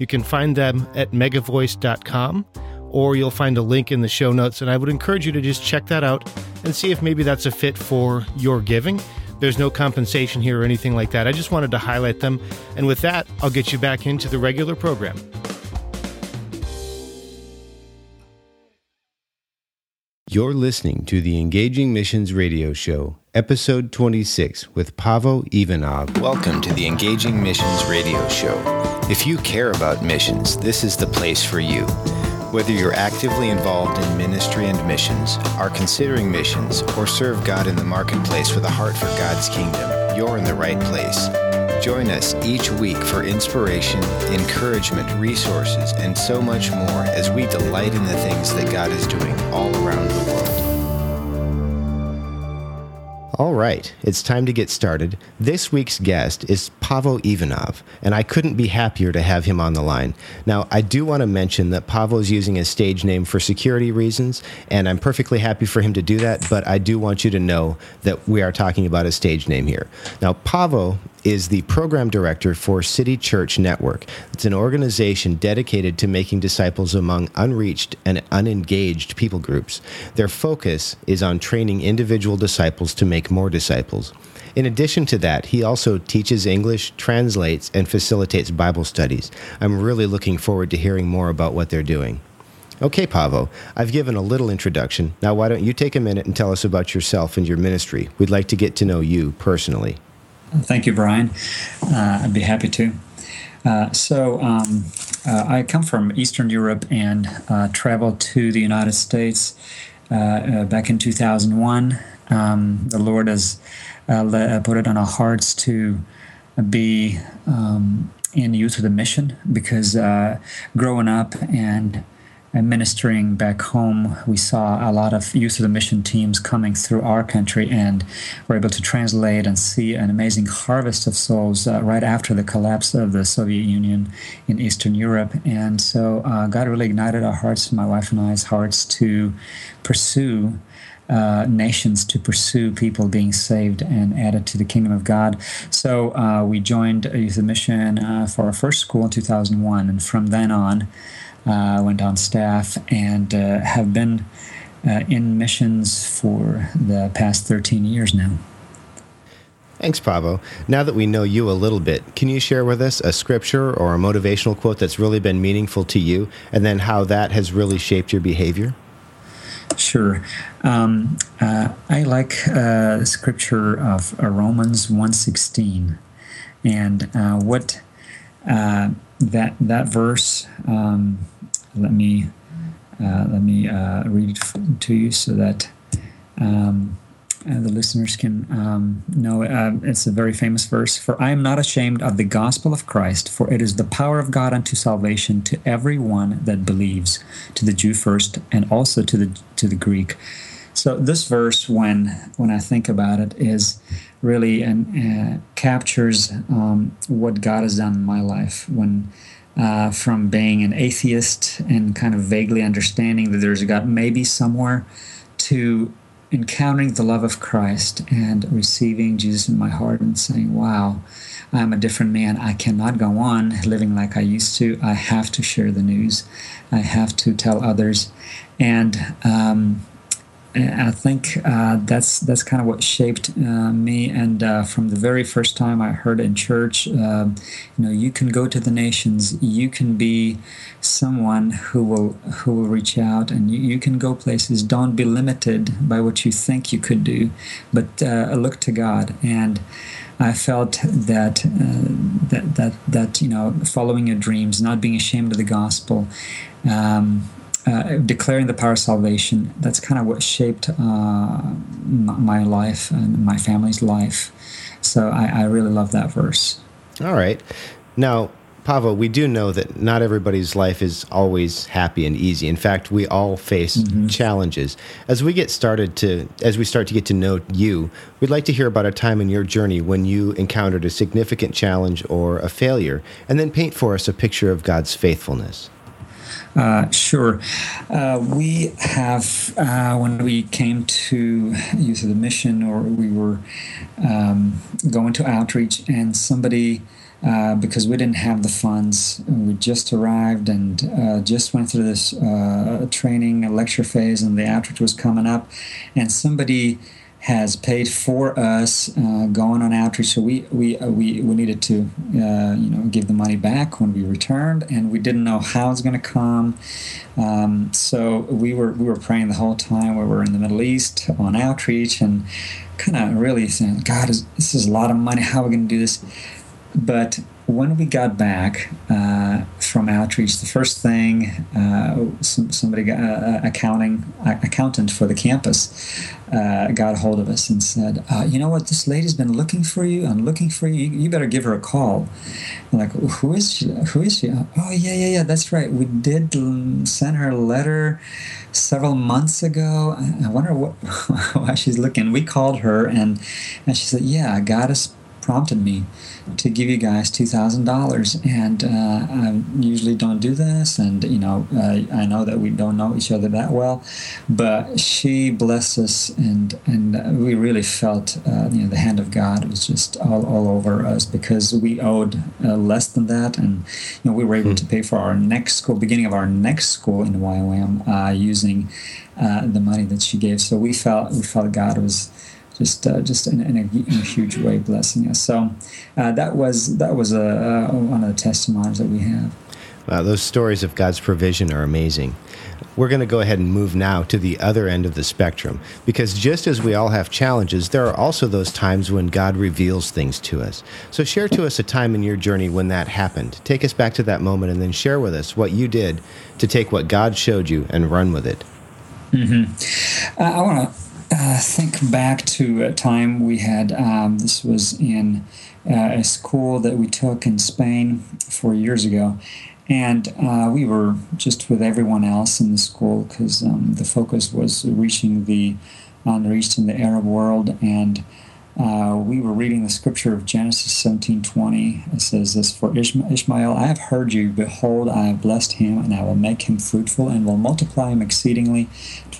You can find them at megavoice.com or you'll find a link in the show notes. And I would encourage you to just check that out and see if maybe that's a fit for your giving. There's no compensation here or anything like that. I just wanted to highlight them. And with that, I'll get you back into the regular program. You're listening to the Engaging Missions Radio Show, episode 26, with Pavo Ivanov. Welcome to the Engaging Missions Radio Show. If you care about missions, this is the place for you. Whether you're actively involved in ministry and missions, are considering missions, or serve God in the marketplace with a heart for God's kingdom, you're in the right place. Join us each week for inspiration, encouragement, resources, and so much more as we delight in the things that God is doing all around the world. All right, it's time to get started. This week's guest is Pavo Ivanov, and I couldn't be happier to have him on the line. Now, I do want to mention that Pavo is using a stage name for security reasons, and I'm perfectly happy for him to do that, but I do want you to know that we are talking about a stage name here. Now, Pavo is the program director for City Church Network. It's an organization dedicated to making disciples among unreached and unengaged people groups. Their focus is on training individual disciples to make more disciples. In addition to that, he also teaches English, translates, and facilitates Bible studies. I'm really looking forward to hearing more about what they're doing. Okay, Pavo, I've given a little introduction. Now, why don't you take a minute and tell us about yourself and your ministry? We'd like to get to know you personally. Thank you, Brian. Uh, I'd be happy to. Uh, so, um, uh, I come from Eastern Europe and uh, traveled to the United States uh, uh, back in 2001. Um, the Lord has put it on our hearts to be um, in Youth With A Mission because growing up and and ministering back home, we saw a lot of Youth With A Mission teams coming through our country and were able to translate and see an amazing harvest of souls uh, right after the collapse of the Soviet Union in Eastern Europe. And so uh, God really ignited our hearts, my wife and I's hearts, to pursue. Uh, nations to pursue people being saved and added to the kingdom of God. So uh, we joined Youth With A Mission uh, for our first school in 2001, and from then on, uh, went on staff, and uh, have been uh, in missions for the past 13 years now. Thanks, Pavo. Now that we know you a little bit, can you share with us a scripture or a motivational quote that's really been meaningful to you, and then how that has really shaped your behavior? Sure. Um, uh, I like uh, scripture of uh, Romans 1.16. And uh, what uh, that that verse. Um, let me uh, let me uh, read it to you so that um, uh, the listeners can um, know. Uh, it's a very famous verse. For I am not ashamed of the gospel of Christ, for it is the power of God unto salvation to every one that believes, to the Jew first, and also to the to the Greek. So this verse, when when I think about it, is really and uh, captures um, what God has done in my life. When uh, from being an atheist and kind of vaguely understanding that there's a God maybe somewhere, to encountering the love of Christ and receiving Jesus in my heart and saying, "Wow." I'm a different man. I cannot go on living like I used to. I have to share the news. I have to tell others. And um, I think uh, that's that's kind of what shaped uh, me. And uh, from the very first time I heard in church, uh, you know, you can go to the nations. You can be someone who will who will reach out, and you, you can go places. Don't be limited by what you think you could do, but uh, look to God. And I felt that uh, that that that you know, following your dreams, not being ashamed of the gospel. Um, uh, declaring the power of salvation. That's kind of what shaped uh, my life and my family's life. So I, I, really love that verse. All right. Now, Pavel, we do know that not everybody's life is always happy and easy. In fact, we all face mm-hmm. challenges. As we get started to, as we start to get to know you, we'd like to hear about a time in your journey when you encountered a significant challenge or a failure, and then paint for us a picture of God's faithfulness. Uh, sure. Uh, we have, uh, when we came to Youth With A Mission, or we were um, going to outreach, and somebody uh, because we didn't have the funds. We just arrived and uh, just went through this training, lecture phase, and the outreach was coming up. And somebody has paid for us uh, going on outreach, so we we uh, we, we needed to uh, you know give the money back when we returned, and we didn't know how it's going to come. Um, so we were we were praying the whole time. We were in the Middle East on outreach and kind of really saying, God, this is a lot of money. How are we going to do this? But when we got back uh, from outreach, the first thing uh, some, somebody, got, uh, accounting accountant for the campus, uh, got a hold of us and said, uh, "You know what? This lady's been looking for you and looking for you. You better give her a call." I'm like, "Who is she? Who is she?" Oh, yeah, yeah, yeah. That's right. We did send her a letter several months ago. I wonder what why she's looking. We called her and and she said, "Yeah, I got has prompted me." to give you guys two thousand dollars, and uh, I usually don't do this, and you know uh, I know that we don't know each other that well, but she blessed us, and and we really felt uh, you know the hand of God was just all, all over us because we owed uh, less than that, and you know we were able mm-hmm. to pay for our next school, beginning of our next school in YWAM, uh, using uh, the money that she gave. So we felt we felt God was just uh, just in, in, a, in, a, huge way blessing us. So uh, that was that was a, uh, one of the testimonies that we have. Wow, those stories of God's provision are amazing. We're going to go ahead and move now to the other end of the spectrum because just as we all have challenges, there are also those times when God reveals things to us. So, share to us a time in your journey when that happened. Take us back to that moment and then share with us what you did to take what God showed you and run with it. Mm-hmm. Uh, I want to uh, think back to a time we had, um, this was in uh, a school that we took in Spain four years ago. And uh, we were just with everyone else in the school because um, the focus was reaching the unreached in the Arab world. And uh, we were reading the scripture of Genesis 17:20. It says this: "For Ishmael, I have heard you. Behold, I have blessed him, and I will make him fruitful, and will multiply him exceedingly.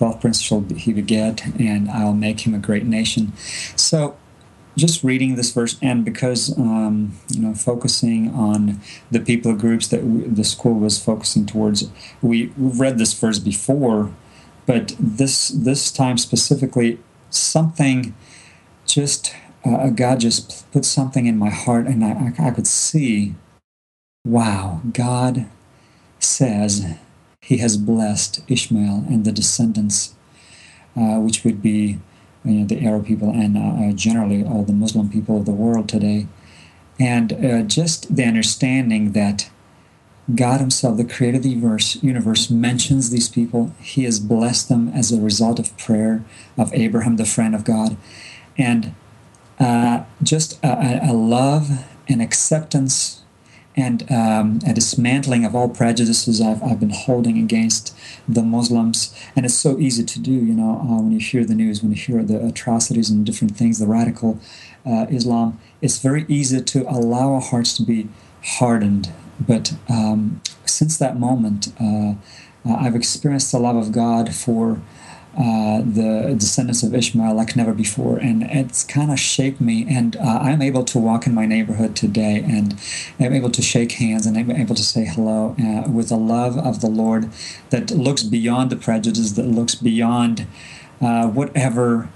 Twelve princes shall he beget, and I will make him a great nation." So, just reading this verse, and because um, you know, focusing on the people groups that the school was focusing towards, we read this verse before, but this this time specifically, something just uh, God just put something in my heart, and I, I could see, wow, God says He has blessed Ishmael and the descendants, uh, which would be you know, the Arab people and uh, uh generally all the Muslim people of the world today, and uh, just the understanding that. God Himself, the creator of the universe, universe, mentions these people. He has blessed them as a result of prayer of Abraham, the friend of God and uh, just a, a, love and acceptance and um, a dismantling of all prejudices I've, I've been holding against the Muslims. And it's so easy to do, you know, uh, when you hear the news, when you hear the atrocities and different things, the radical uh, Islam, it's very easy to allow our hearts to be hardened. But um, since that moment, uh, uh I've experienced the love of God for uh, the descendants of Ishmael like never before, and it's kind of shaped me. And uh, I'm able to walk in my neighborhood today, and I'm able to shake hands, and I'm able to say hello uh, with the love of the Lord that looks beyond the prejudice, that looks beyond uh, whatever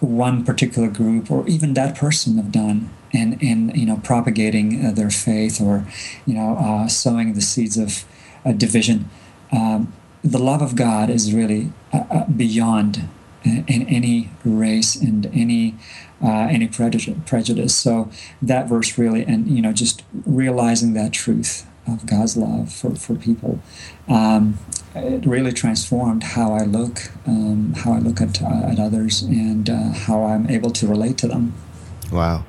one particular group or even that person have done. And, and you know propagating uh, their faith or you know sowing the seeds of division um, the love of God is really uh, uh beyond uh, in any race and any uh, any prejudice. So that verse really, and you know, just realizing that truth of God's love for for people, um, it really transformed how I look, um, how I look at uh, at others, and uh, how I'm able to relate to them. Wow.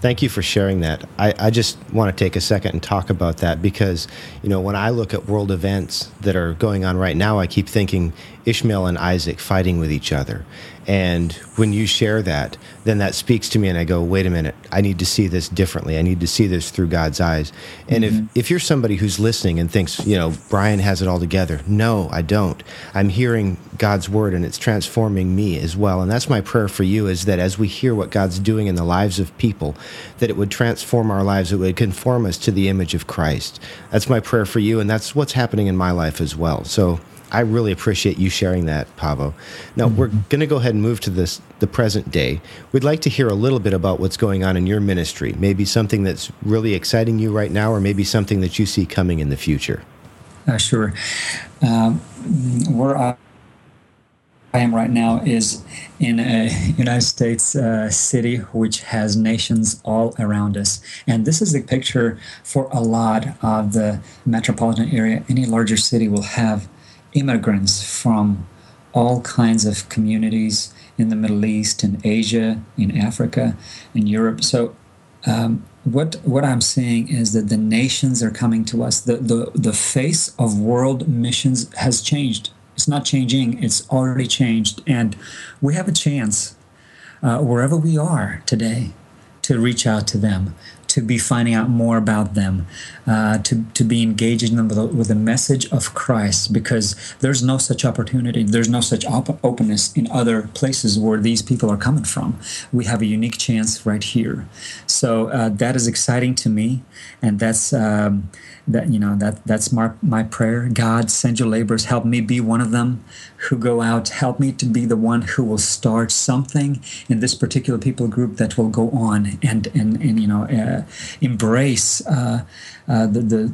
Thank you for sharing that. I, I just want to take a second and talk about that because, you know, when I look at world events that are going on right now, I keep thinking Ishmael and Isaac fighting with each other. And when you share that, then that speaks to me, and I go, wait a minute, I need to see this differently. I need to see this through God's eyes. And mm-hmm. if, if you're somebody who's listening and thinks, you know, Brian has it all together, no, I don't. I'm hearing God's word, and it's transforming me as well. And that's my prayer for you is that as we hear what God's doing in the lives of people, that it would transform our lives, it would conform us to the image of Christ. That's my prayer for you, and that's what's happening in my life as well. So, I really appreciate you sharing that, Pavo. Now mm-hmm. we're going to go ahead and move to this the present day. We'd like to hear a little bit about what's going on in your ministry. Maybe something that's really exciting you right now, or maybe something that you see coming in the future. Uh, sure. Um, where I am right now is in a United States uh, city which has nations all around us. And this is the picture for a lot of the metropolitan area. Any larger city will have immigrants from all kinds of communities in the Middle East, in Asia, in Africa, in Europe. So, um, what what I'm seeing is that the nations are coming to us. The, the the face of world missions has changed. It's not changing. It's already changed, and we have a chance uh, wherever we are today to reach out to them, to be finding out more about them, uh, to, to be engaging them with a, with the message of Christ, because there's no such opportunity, there's no such op- openness in other places where these people are coming from. We have a unique chance right here. So uh, that is exciting to me, and that's. Um, that you know that that's my my prayer god send your laborers help me be one of them who go out help me to be the one who will start something in this particular people group that will go on and and and you know uh, embrace uh, uh, the the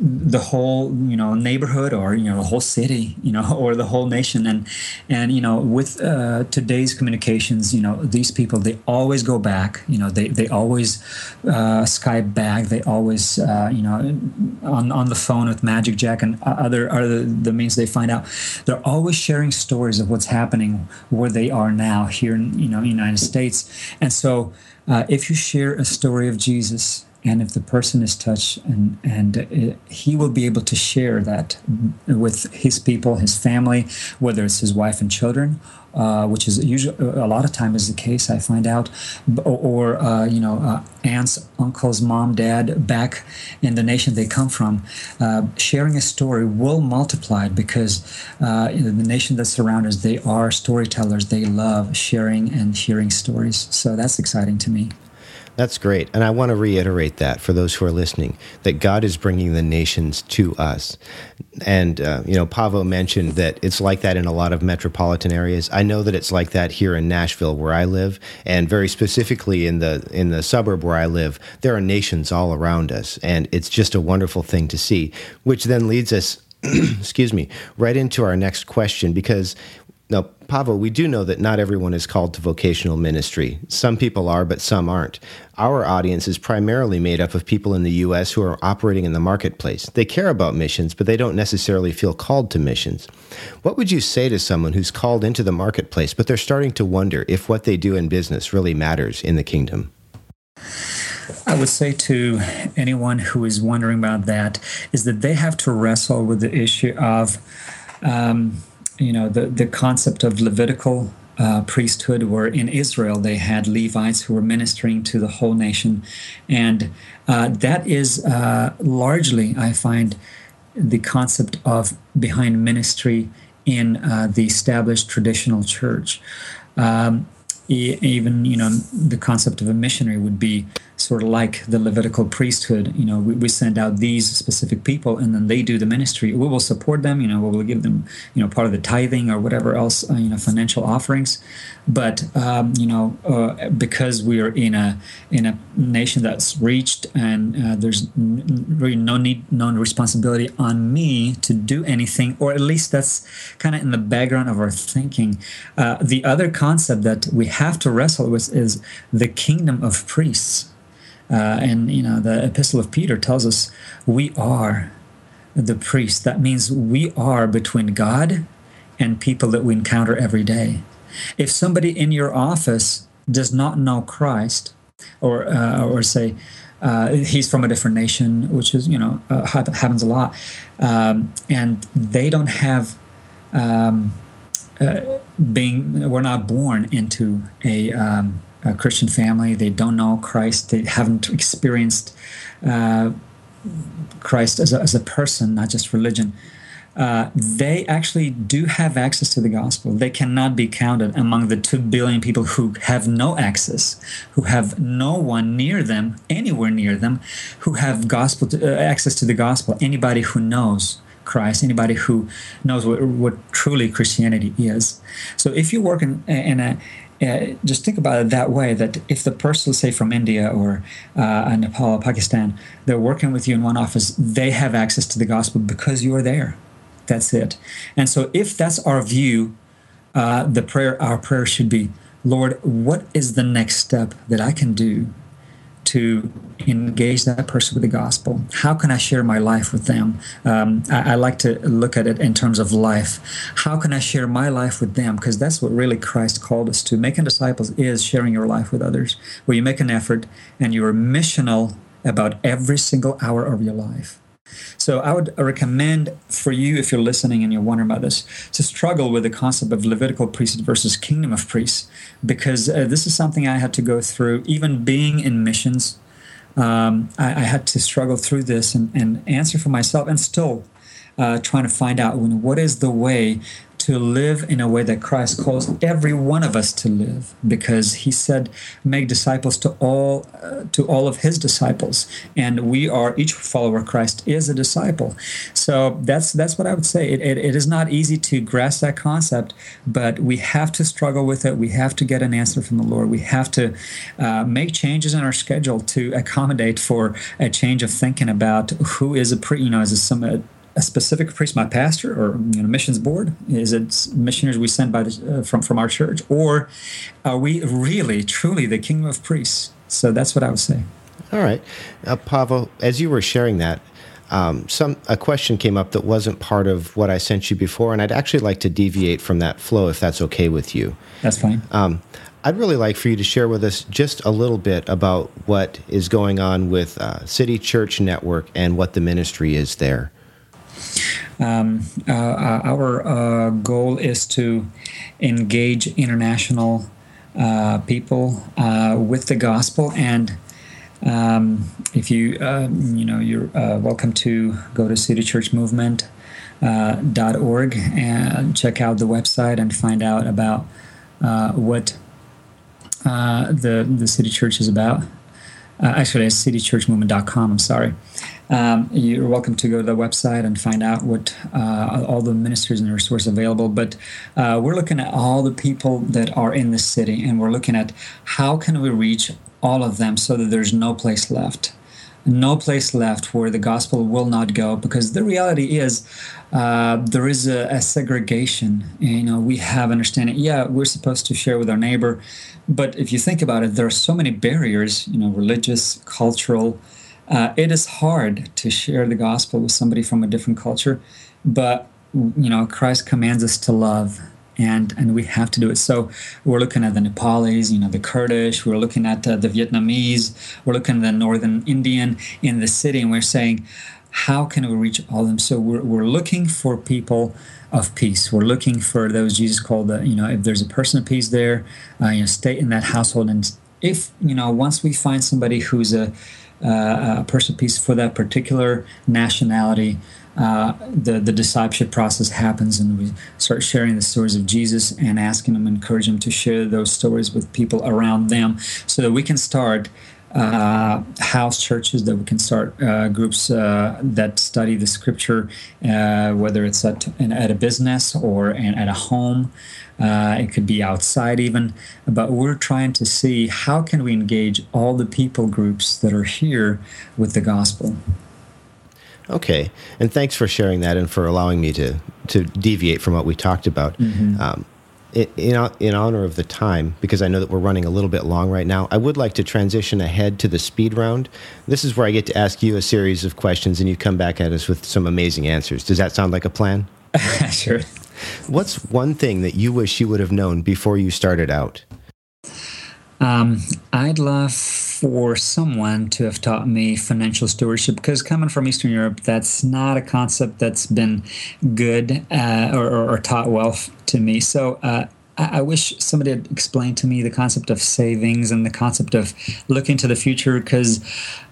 the whole you know neighborhood or you know the whole city you know or the whole nation. And and you know with uh, today's communications you know these people they always go back. You know they they always uh, skype back. They always uh, you know on on the phone with magicJack and other other the means they find out. They're always sharing stories of what's happening where they are now here in you know united states. And so uh, if you share a story of jesus and if the person is touched and and it, he will be able to share that with his people his family whether it's his wife and children uh, which is usually a lot of time is the case i find out. Or, uh, you know uh, aunts uncles mom dad back in the nation they come from uh, sharing a story will multiply because uh, the nation that surrounds us they are storytellers. They love sharing and hearing stories. So that's exciting to me that's great. And I want to reiterate that for those who are listening that God is bringing the nations to us. And, uh, you know, Pavo mentioned that it's like that in a lot of metropolitan areas. I know that it's like that here in Nashville where I live. And very specifically in the, in the suburb where I live, there are nations all around us. And it's just a wonderful thing to see, which then leads us excuse me, right into our next question because Pavo, we do know that not everyone is called to vocational ministry. Some people are, but some aren't. Our audience is primarily made up of people in the U.S. who are operating in the marketplace. They care about missions, but they don't necessarily feel called to missions. What would you say to someone who's called into the marketplace, but they're starting to wonder if what they do in business really matters in the kingdom? I would say to anyone who is wondering about that is that they have to wrestle with the issue of. Um, you know the the concept of Levitical uh, priesthood, where in Israel they had Levites who were ministering to the whole nation, and uh, that is uh, largely, I find, the concept of behind ministry in uh, the established traditional church. Um, even you know the concept of a missionary would be sort of like the Levitical priesthood. You know, we, we, send out these specific people, and then they do the ministry. We will support them. You know, we will give them, you know, part of the tithing or whatever else, uh, you know, financial offerings. But um, you know, uh, because we are in a in a nation that's reached, and uh, there's really no need, no responsibility on me to do anything, or at least that's kind of in the background of our thinking. Uh, the other concept that we have to wrestle with is the kingdom of priests uh, and you know, the Epistle of Peter tells us we are the priest. That means we are between God and people that we encounter every day. If somebody in your office does not know Christ, or uh, or say uh, he's from a different nation, which is you know uh, happens a lot, um, and they don't have um, uh, being we're not born into a, um, a, Christian family. They don't know Christ. They haven't experienced uh, Christ as a, as a person, not just religion uh, they actually do have access to the gospel. They cannot be counted among the 2 billion people who have no access, who have no one near them, anywhere near them, who have gospel to, uh, access to the gospel. Anybody who knows Christ, anybody who knows what, what truly Christianity is. So if you work in, in a uh, just think about it that way that if the person say from india or uh, nepal or pakistan they're working with you in one office they have access to the gospel because you are there that's it. And so, if that's our view, uh, the prayer, our prayer should be, Lord, what is the next step that I can do to engage that person with the gospel? How can I share my life with them? Um, I, I, like to look at it in terms of life. How can I share my life with them? Because that's what really Christ called us to. Making disciples is sharing your life with others, where you make an effort and you are missional about every single hour of your life. So I would recommend for you, if you're listening and you're wondering about this, to struggle with the concept of Levitical priesthood versus kingdom of priests, because uh, this is something I had to go through. Even being in missions, um, I, I, had to struggle through this and, and answer for myself, and still uh, trying to find out when, what is the way to live in a way that Christ calls every one of us to live because he said make disciples to all uh, to all of his disciples. And we are each follower of Christ is a disciple. So that's that's what I would say. It, it, it is not easy to grasp that concept but we have to struggle with it. We have to get an answer from the Lord. We have to uh, make changes in our schedule to accommodate for a change of thinking about who is a pre you know is a some a specific priest, my pastor, or you know, missions board? Is it missionaries we send by the, uh, from from our church, or are we really truly the kingdom of priests? So that's what I would say. All right, uh, Pavel, as you were sharing that, um, some a question came up that wasn't part of what I sent you before, and I'd actually like to deviate from that flow if that's okay with you. That's fine. Um, I'd really like for you to share with us just a little bit about what is going on with uh, City Church Network and what the ministry is there. Um, uh, uh, our uh, goal is to engage international uh, people uh, with the gospel, and um, if you um, you know you're uh, welcome to go to citychurchmovement.org and check out the website and find out about what the the city church is about. actually, it's citychurchmovement.com. I'm sorry um, you're welcome to go to the website and find out what uh, all the ministers and resources available. But uh, we're looking at all the people that are in the city, and we're looking at how can we reach all of them so that there's no place left no place left where the gospel will not go because the reality is uh, there is a, a, segregation you know we have understanding yeah we're supposed to share with our neighbor but if you think about it there are so many barriers you know religious cultural uh, it is hard to share the gospel with somebody from a different culture, but you know Christ commands us to love, and and we have to do it. So we're looking at the Nepalese, you know, the Kurdish. We're looking at uh, the Vietnamese. We're looking at the Northern Indian in the city, and we're saying, how can we reach all of them? So we're we're looking for people of peace. We're looking for those Jesus called the you know if there's a person of peace there, uh, you know, stay in that household, and if you know once we find somebody who's a uh, a person piece for that particular nationality, uh, the the discipleship process happens, and we start sharing the stories of Jesus and asking them, encourage them to share those stories with people around them, so that we can start uh, house churches, that we can start uh, groups uh, that study the scripture, uh, whether it's at, in, at a business or in, at a home. Uh, it could be outside even but we're trying to see how can we engage all the people groups that are here with the gospel okay and thanks for sharing that and for allowing me to to deviate from what we talked about mm-hmm. um, in, in honor of the time, because I know that we're running a little bit long right now, I would like to transition ahead to the speed round. This is where I get to ask you a series of questions and you come back at us with some amazing answers. Does that sound like a plan? sure. What's one thing that you wish you would have known before you started out? Um, I'd love for someone to have taught me financial stewardship because coming from Eastern Europe, that's not a concept that's been good uh, or, or, taught well to me. So uh, I, I wish somebody had explained to me the concept of savings and the concept of looking to the future because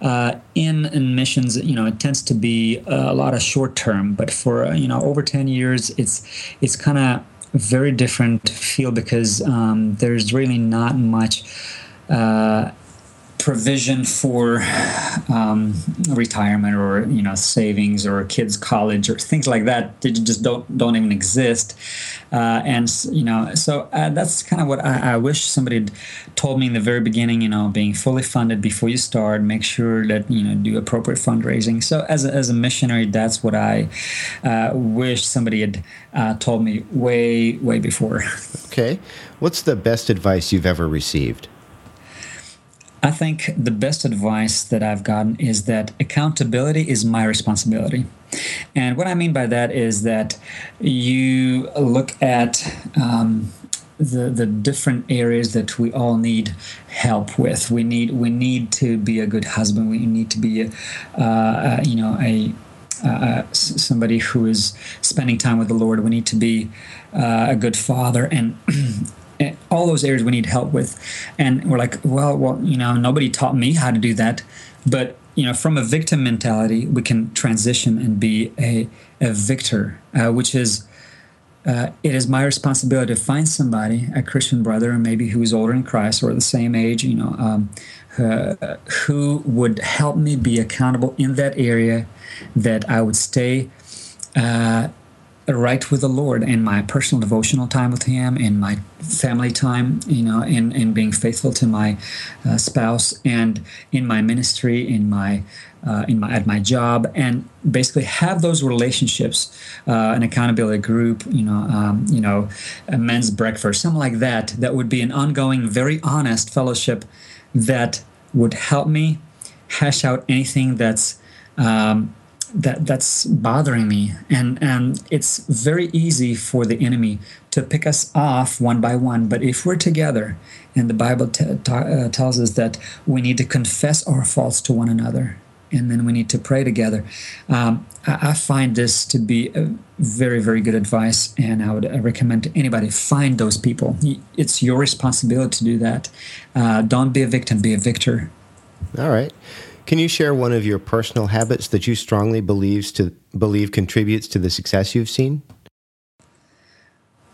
uh, in, in missions, you know, it tends to be a lot of short term, but for, uh, you know, over 10 years, it's, it's kind of very different feel because um, there's really not much uh, provision for um, retirement or you know savings or kids college or things like that they just don't don't even exist. Uh, and you know so uh, that's kind of what I, I, wish somebody told me in the very beginning you know being fully funded before you start make sure that you know do appropriate fundraising. So as a, as a missionary that's what I uh, wish somebody had uh, told me way way before. Okay. What's the best advice you've ever received I think the best advice that I've gotten is that accountability is my responsibility. And what I mean by that is that you look at um, the the different areas that we all need help with. We need we need to be a good husband. We need to be, a, uh, you know, a uh, somebody who is spending time with the Lord. We need to be uh, a good father, and all those areas we need help with. And we're like well well you know nobody taught me how to do that. But you know from a victim mentality we can transition and be a, a victor uh, which is uh, it is my responsibility to find somebody a christian brother maybe who is older in christ or the same age you know um, uh, who would help me be accountable in that area that i would stay uh, right with the Lord in my personal devotional time with Him, in my family time, you know, in, in being faithful to my uh, spouse, and in my ministry, in my uh, in my at my job, and basically have those relationships, uh, an accountability group, you know, um, you know, a men's breakfast, something like that. That would be an ongoing, very honest fellowship that would help me hash out anything that's um, that that's bothering me. And and it's very easy for the enemy to pick us off one by one. But if we're together and the bible t- t- uh, tells us that we need to confess our faults to one another and then we need to pray together um, I, I, find this to be very very good advice and i would recommend to anybody find those people. It's your responsibility to do that. Uh, don't be a victim be a victor. All right can you share one of your personal habits that you strongly believes to believe contributes to the success you've seen?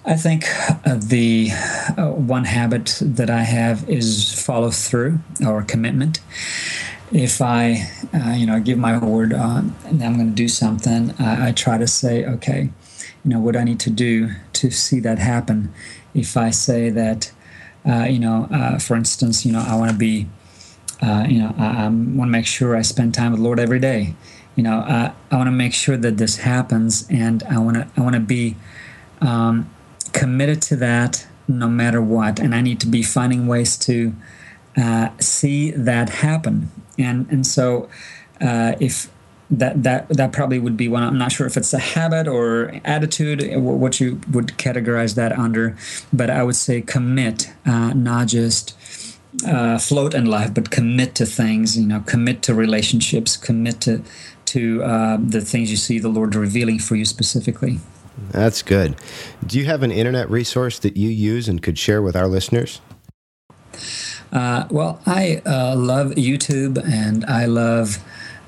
I think uh, the uh, one habit that I have is follow through or commitment. If I, uh, you know, give my word on and I'm going to do something, I, I try to say, okay, you know, what I need to do to see that happen. If I say that, uh, you know, uh, for instance, you know, I want to be uh, you know, I, I want to make sure I spend time with Lord every day. You know, I, I want to make sure that this happens, and I want to I want to be um, committed to that no matter what. And I need to be finding ways to uh, see that happen. And and so uh, if that that that probably would be one. I'm not sure if it's a habit or attitude, what you would categorize that under, but I would say commit, uh, not just uh, float in life, but commit to things. You know, commit to relationships, commit to to uh, the things you see the Lord revealing for you specifically. That's good. Do you have an internet resource that you use and could share with our listeners? Uh, well, I uh, love YouTube and I love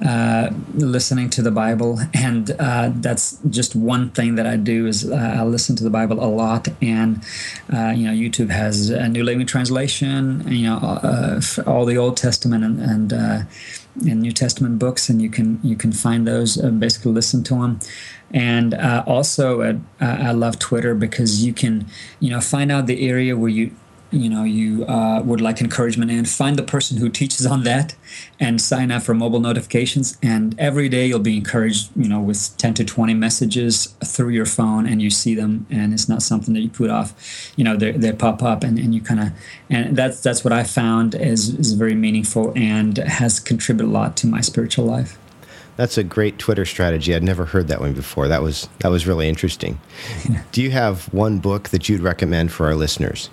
uh, listening to the Bible, and uh, that's just one thing that I do is uh, I listen to the Bible a lot, and uh, you know YouTube has a New Living Translation, you know uh, all the Old Testament and and, and, New Testament books, and you can you can find those and basically listen to them. And also, I love Twitter because you can, you know, find out the area where you you know you uh, would like encouragement and find the person who teaches on that and sign up for mobile notifications and every day you'll be encouraged you know with 10 to 20 messages through your phone and you see them and it's not something that you put off you know they, they pop up and, and you kind of and that's that's what i found is, is very meaningful and has contributed a lot to my spiritual life that's a great Twitter strategy. I'd never heard that one before. That was that was really interesting. Do you have one book that you'd recommend for our listeners?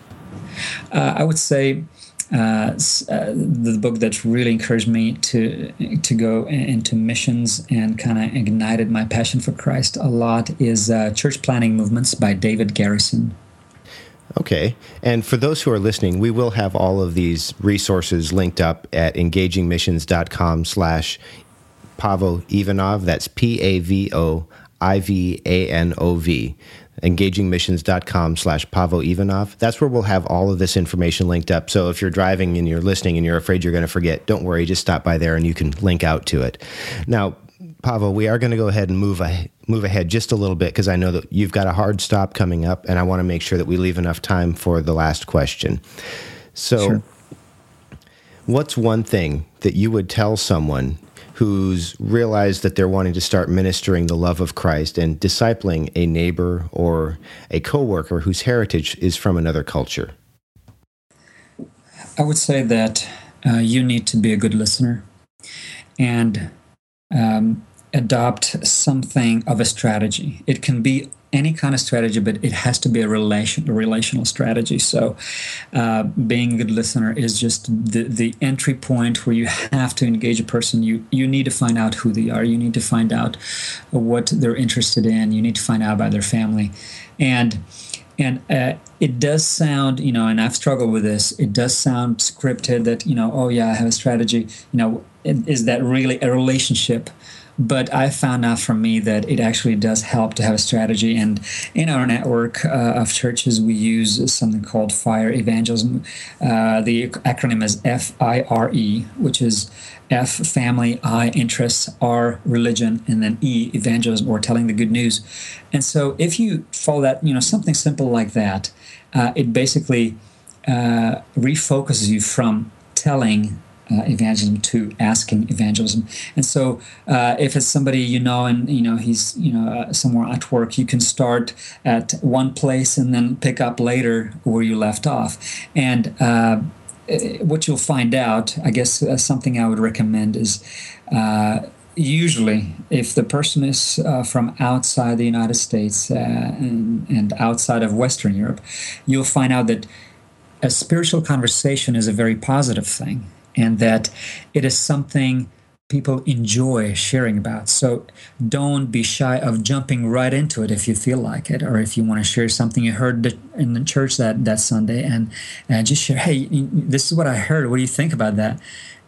Uh, I would say uh, the book that really encouraged me to to go into missions and kind of ignited my passion for Christ a lot is uh, Church Planting Movements by David Garrison. Okay. And for those who are listening, we will have all of these resources linked up at engagingmissions.com slash Pavo Ivanov. That's P A V O I V A N O V. Engagingmissions.com slash Pavo Ivanov. That's where we'll have all of this information linked up. So if you're driving and you're listening and you're afraid you're going to forget, don't worry, just stop by there and you can link out to it. Now, Pavo, we are going to go ahead and move ahead move ahead just a little bit because I know that you've got a hard stop coming up, and I want to make sure that we leave enough time for the last question. So, sure. what's one thing that you would tell someone who's realized that they're wanting to start ministering the love of Christ and discipling a neighbor or a coworker whose heritage is from another culture? I would say that uh, you need to be a good listener and um, adopt something of a strategy. It can be any kind of strategy, but it has to be a relation, a relational strategy. So, uh, being a good listener is just the the entry point where you have to engage a person. You you need to find out who they are. You need to find out what they're interested in. You need to find out about their family, and and uh, it does sound you know and i've struggled with this it does sound scripted that you know oh yeah i have a strategy you know is that really a relationship but I found out from me that it actually does help to have a strategy. And in our network uh, of churches, we use something called FIRE Evangelism. Uh, the acronym is F I R E, which is F family, I interests, R religion, and then E evangelism or telling the good news. And so if you follow that, you know, something simple like that, uh, it basically uh, refocuses you from telling uh, evangelism to asking evangelism. And so, uh, if it's somebody you know and you know he's you know uh, somewhere at work, you can start at one place and then pick up later where you left off. And uh, what you'll find out, I guess, uh, something I would recommend is. Uh, usually, if the person is from outside the United States and, and outside of Western Europe, you'll find out that a spiritual conversation is a very positive thing and that it is something people enjoy sharing about. So don't be shy of jumping right into it if you feel like it, or if you want to share something you heard in the church that, that Sunday and, and just share, hey, this is what I heard. What do you think about that?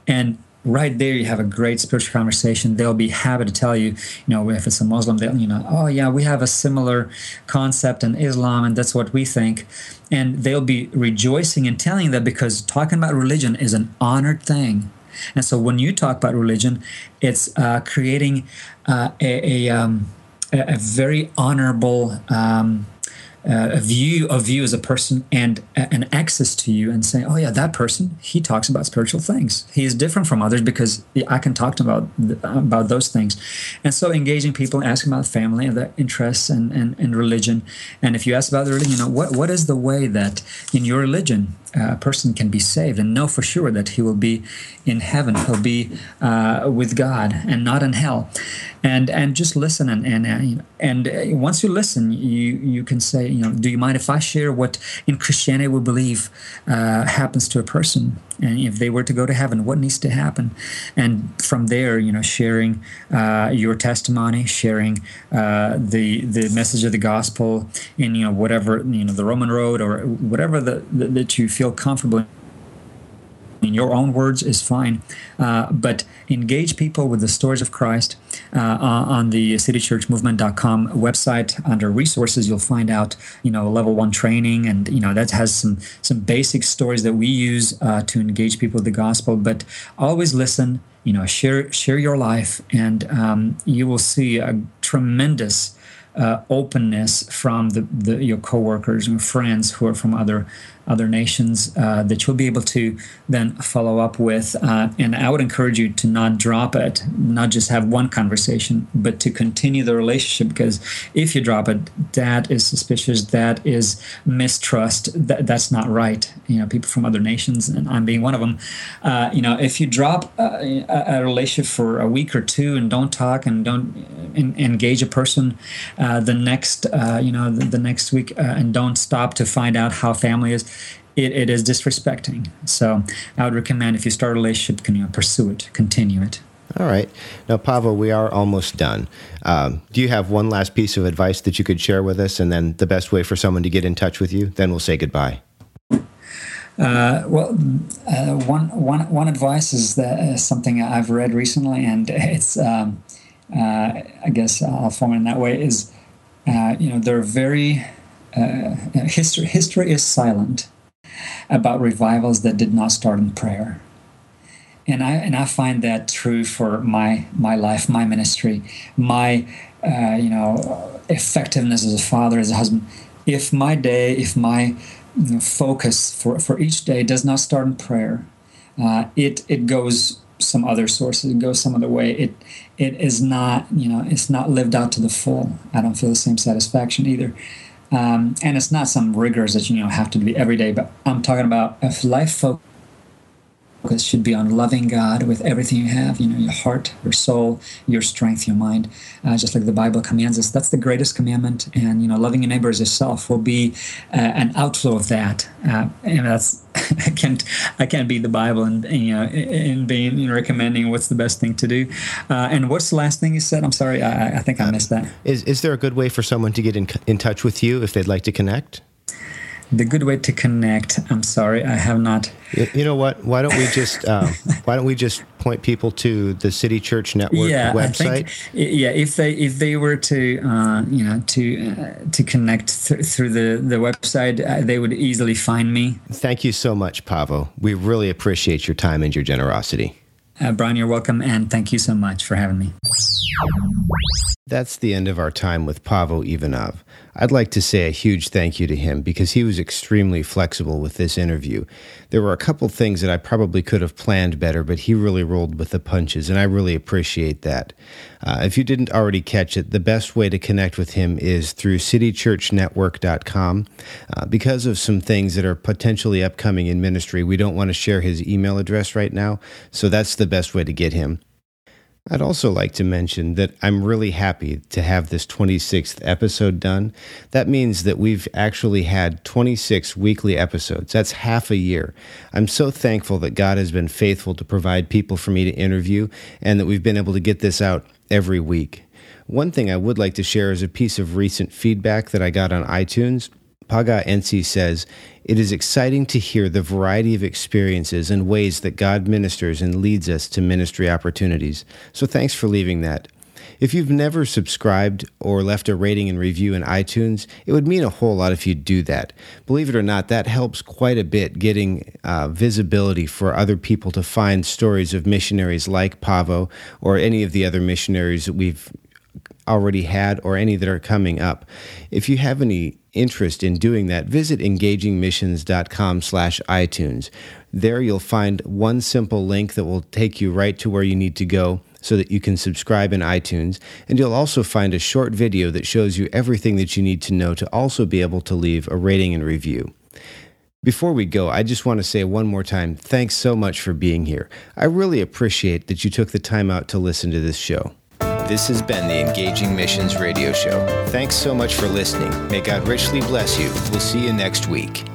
And right there you have a great spiritual conversation. They'll be happy to tell you you know if it's a muslim they'll you know oh yeah we have a similar concept in islam and that's what we think. And they'll be rejoicing and telling that because talking about religion is an honored thing. And so when you talk about religion it's uh, creating uh, a, a, um, a, very honorable um, uh, a view of you as a person and an access to you and say, oh yeah, that person he talks about spiritual things. He is different from others because I can talk to him about about those things. And so engaging people, asking about family and their interests and, and, and religion. And if you ask about the religion, you know, what what is the way that in your religion a person can be saved and know for sure that he will be in heaven. He'll be uh, with god and not in hell. And and just listen and and uh, and uh, once you listen you you can say you know do you mind if i share what in christianity we believe uh, happens to a person and if they were to go to heaven what needs to happen? And from there you know sharing uh, your testimony sharing uh, the the message of the gospel in you know whatever you know the roman road or whatever the, the that you feel comfortable in. Your own words is fine, uh, but engage people with the stories of Christ uh, on the citychurchmovement.com website. Under resources, you'll find out, you know, level one training, and you know that has some some basic stories that we use uh, to engage people with the gospel. But always listen, you know, share share your life, and um, you will see a tremendous. Uh, openness from the, the, your coworkers and friends who are from other other nations uh, that you'll be able to then follow up with. Uh, and I would encourage you to not drop it, not just have one conversation, but to continue the relationship because if you drop it, that is suspicious, that is mistrust, that, that's not right. You know, people from other nations, and I'm being one of them, uh, you know, if you drop a, a, relationship for a week or two and don't talk and don't in, engage a person uh, the next, uh, you know, the, the, next week uh, and don't stop to find out how family is, it, it is disrespecting. So I would recommend if you start a relationship, can you pursue it, continue it. All right. Now, Pavel, we are almost done. Um, do you have one last piece of advice that you could share with us, and then the best way for someone to get in touch with you? Then we'll say goodbye. Uh, well, uh, one, one, one advice is that uh, something I've read recently, and it's, um, uh, I guess I'll form it in that way, is, uh, you know, they're very, uh, history, history is silent about revivals that did not start in prayer. And I, and I find that true for my, my life, my ministry, my, you know, effectiveness as a father, as a husband. If my day, if my you know, focus for, for each day does not start in prayer. Uh, it it goes some other sources. It goes some other way. It it is not you know it's not lived out to the full. I don't feel the same satisfaction either. Um, and it's not some rigors that you know have to be every day. But I'm talking about if life focus focus should be on loving God with everything you have, you know, your heart, your soul, your strength, your mind, uh, just like the Bible commands us. That's the greatest commandment. And, you know, loving your neighbor as yourself will be uh, an outflow of that. Uh, and that's, I can't, I can't beat the Bible and, you know, in being, know, recommending what's the best thing to do. Uh, and what's the last thing you said? I'm sorry, I, I think I missed that. Is, is there a good way for someone to get in, in touch with you if they'd like to connect? The good way to connect. I'm sorry, I have not. You know what? Why don't we just um, why don't we just point people to the City Church Network yeah, website? Think, yeah, if they if they were to uh, you know to uh, to connect th- through the the website, uh, they would easily find me. Thank you so much, Pavo. We really appreciate your time and your generosity. Uh, Brian, you're welcome, and thank you so much for having me. That's the end of our time with Pavo Ivanov. I'd like to say a huge thank you to him because he was extremely flexible with this interview. There were a couple things that I probably could have planned better, but he really rolled with the punches, and I really appreciate that. Uh, if you didn't already catch it, the best way to connect with him is through citychurchnetwork.com. Uh, because of some things that are potentially upcoming in ministry, we don't want to share his email address right now, so that's the best way to get him. I'd also like to mention that I'm really happy to have this 26th episode done. That means that we've actually had 26 weekly episodes. That's half a year. I'm so thankful that God has been faithful to provide people for me to interview and that we've been able to get this out every week. One thing I would like to share is a piece of recent feedback that I got on iTunes. Paga NC says, It is exciting to hear the variety of experiences and ways that God ministers and leads us to ministry opportunities. So thanks for leaving that. If you've never subscribed or left a rating and review in iTunes, it would mean a whole lot if you do that. Believe it or not, that helps quite a bit getting uh, visibility for other people to find stories of missionaries like Pavo or any of the other missionaries that we've already had or any that are coming up. If you have any interest in doing that, visit engagingmissions.com slash iTunes. There you'll find one simple link that will take you right to where you need to go so that you can subscribe in iTunes. And you'll also find a short video that shows you everything that you need to know to also be able to leave a rating and review. Before we go, I just want to say one more time thanks so much for being here. I really appreciate that you took the time out to listen to this show. This has been the Engaging Missions Radio Show. Thanks so much for listening. May God richly bless you. We'll see you next week.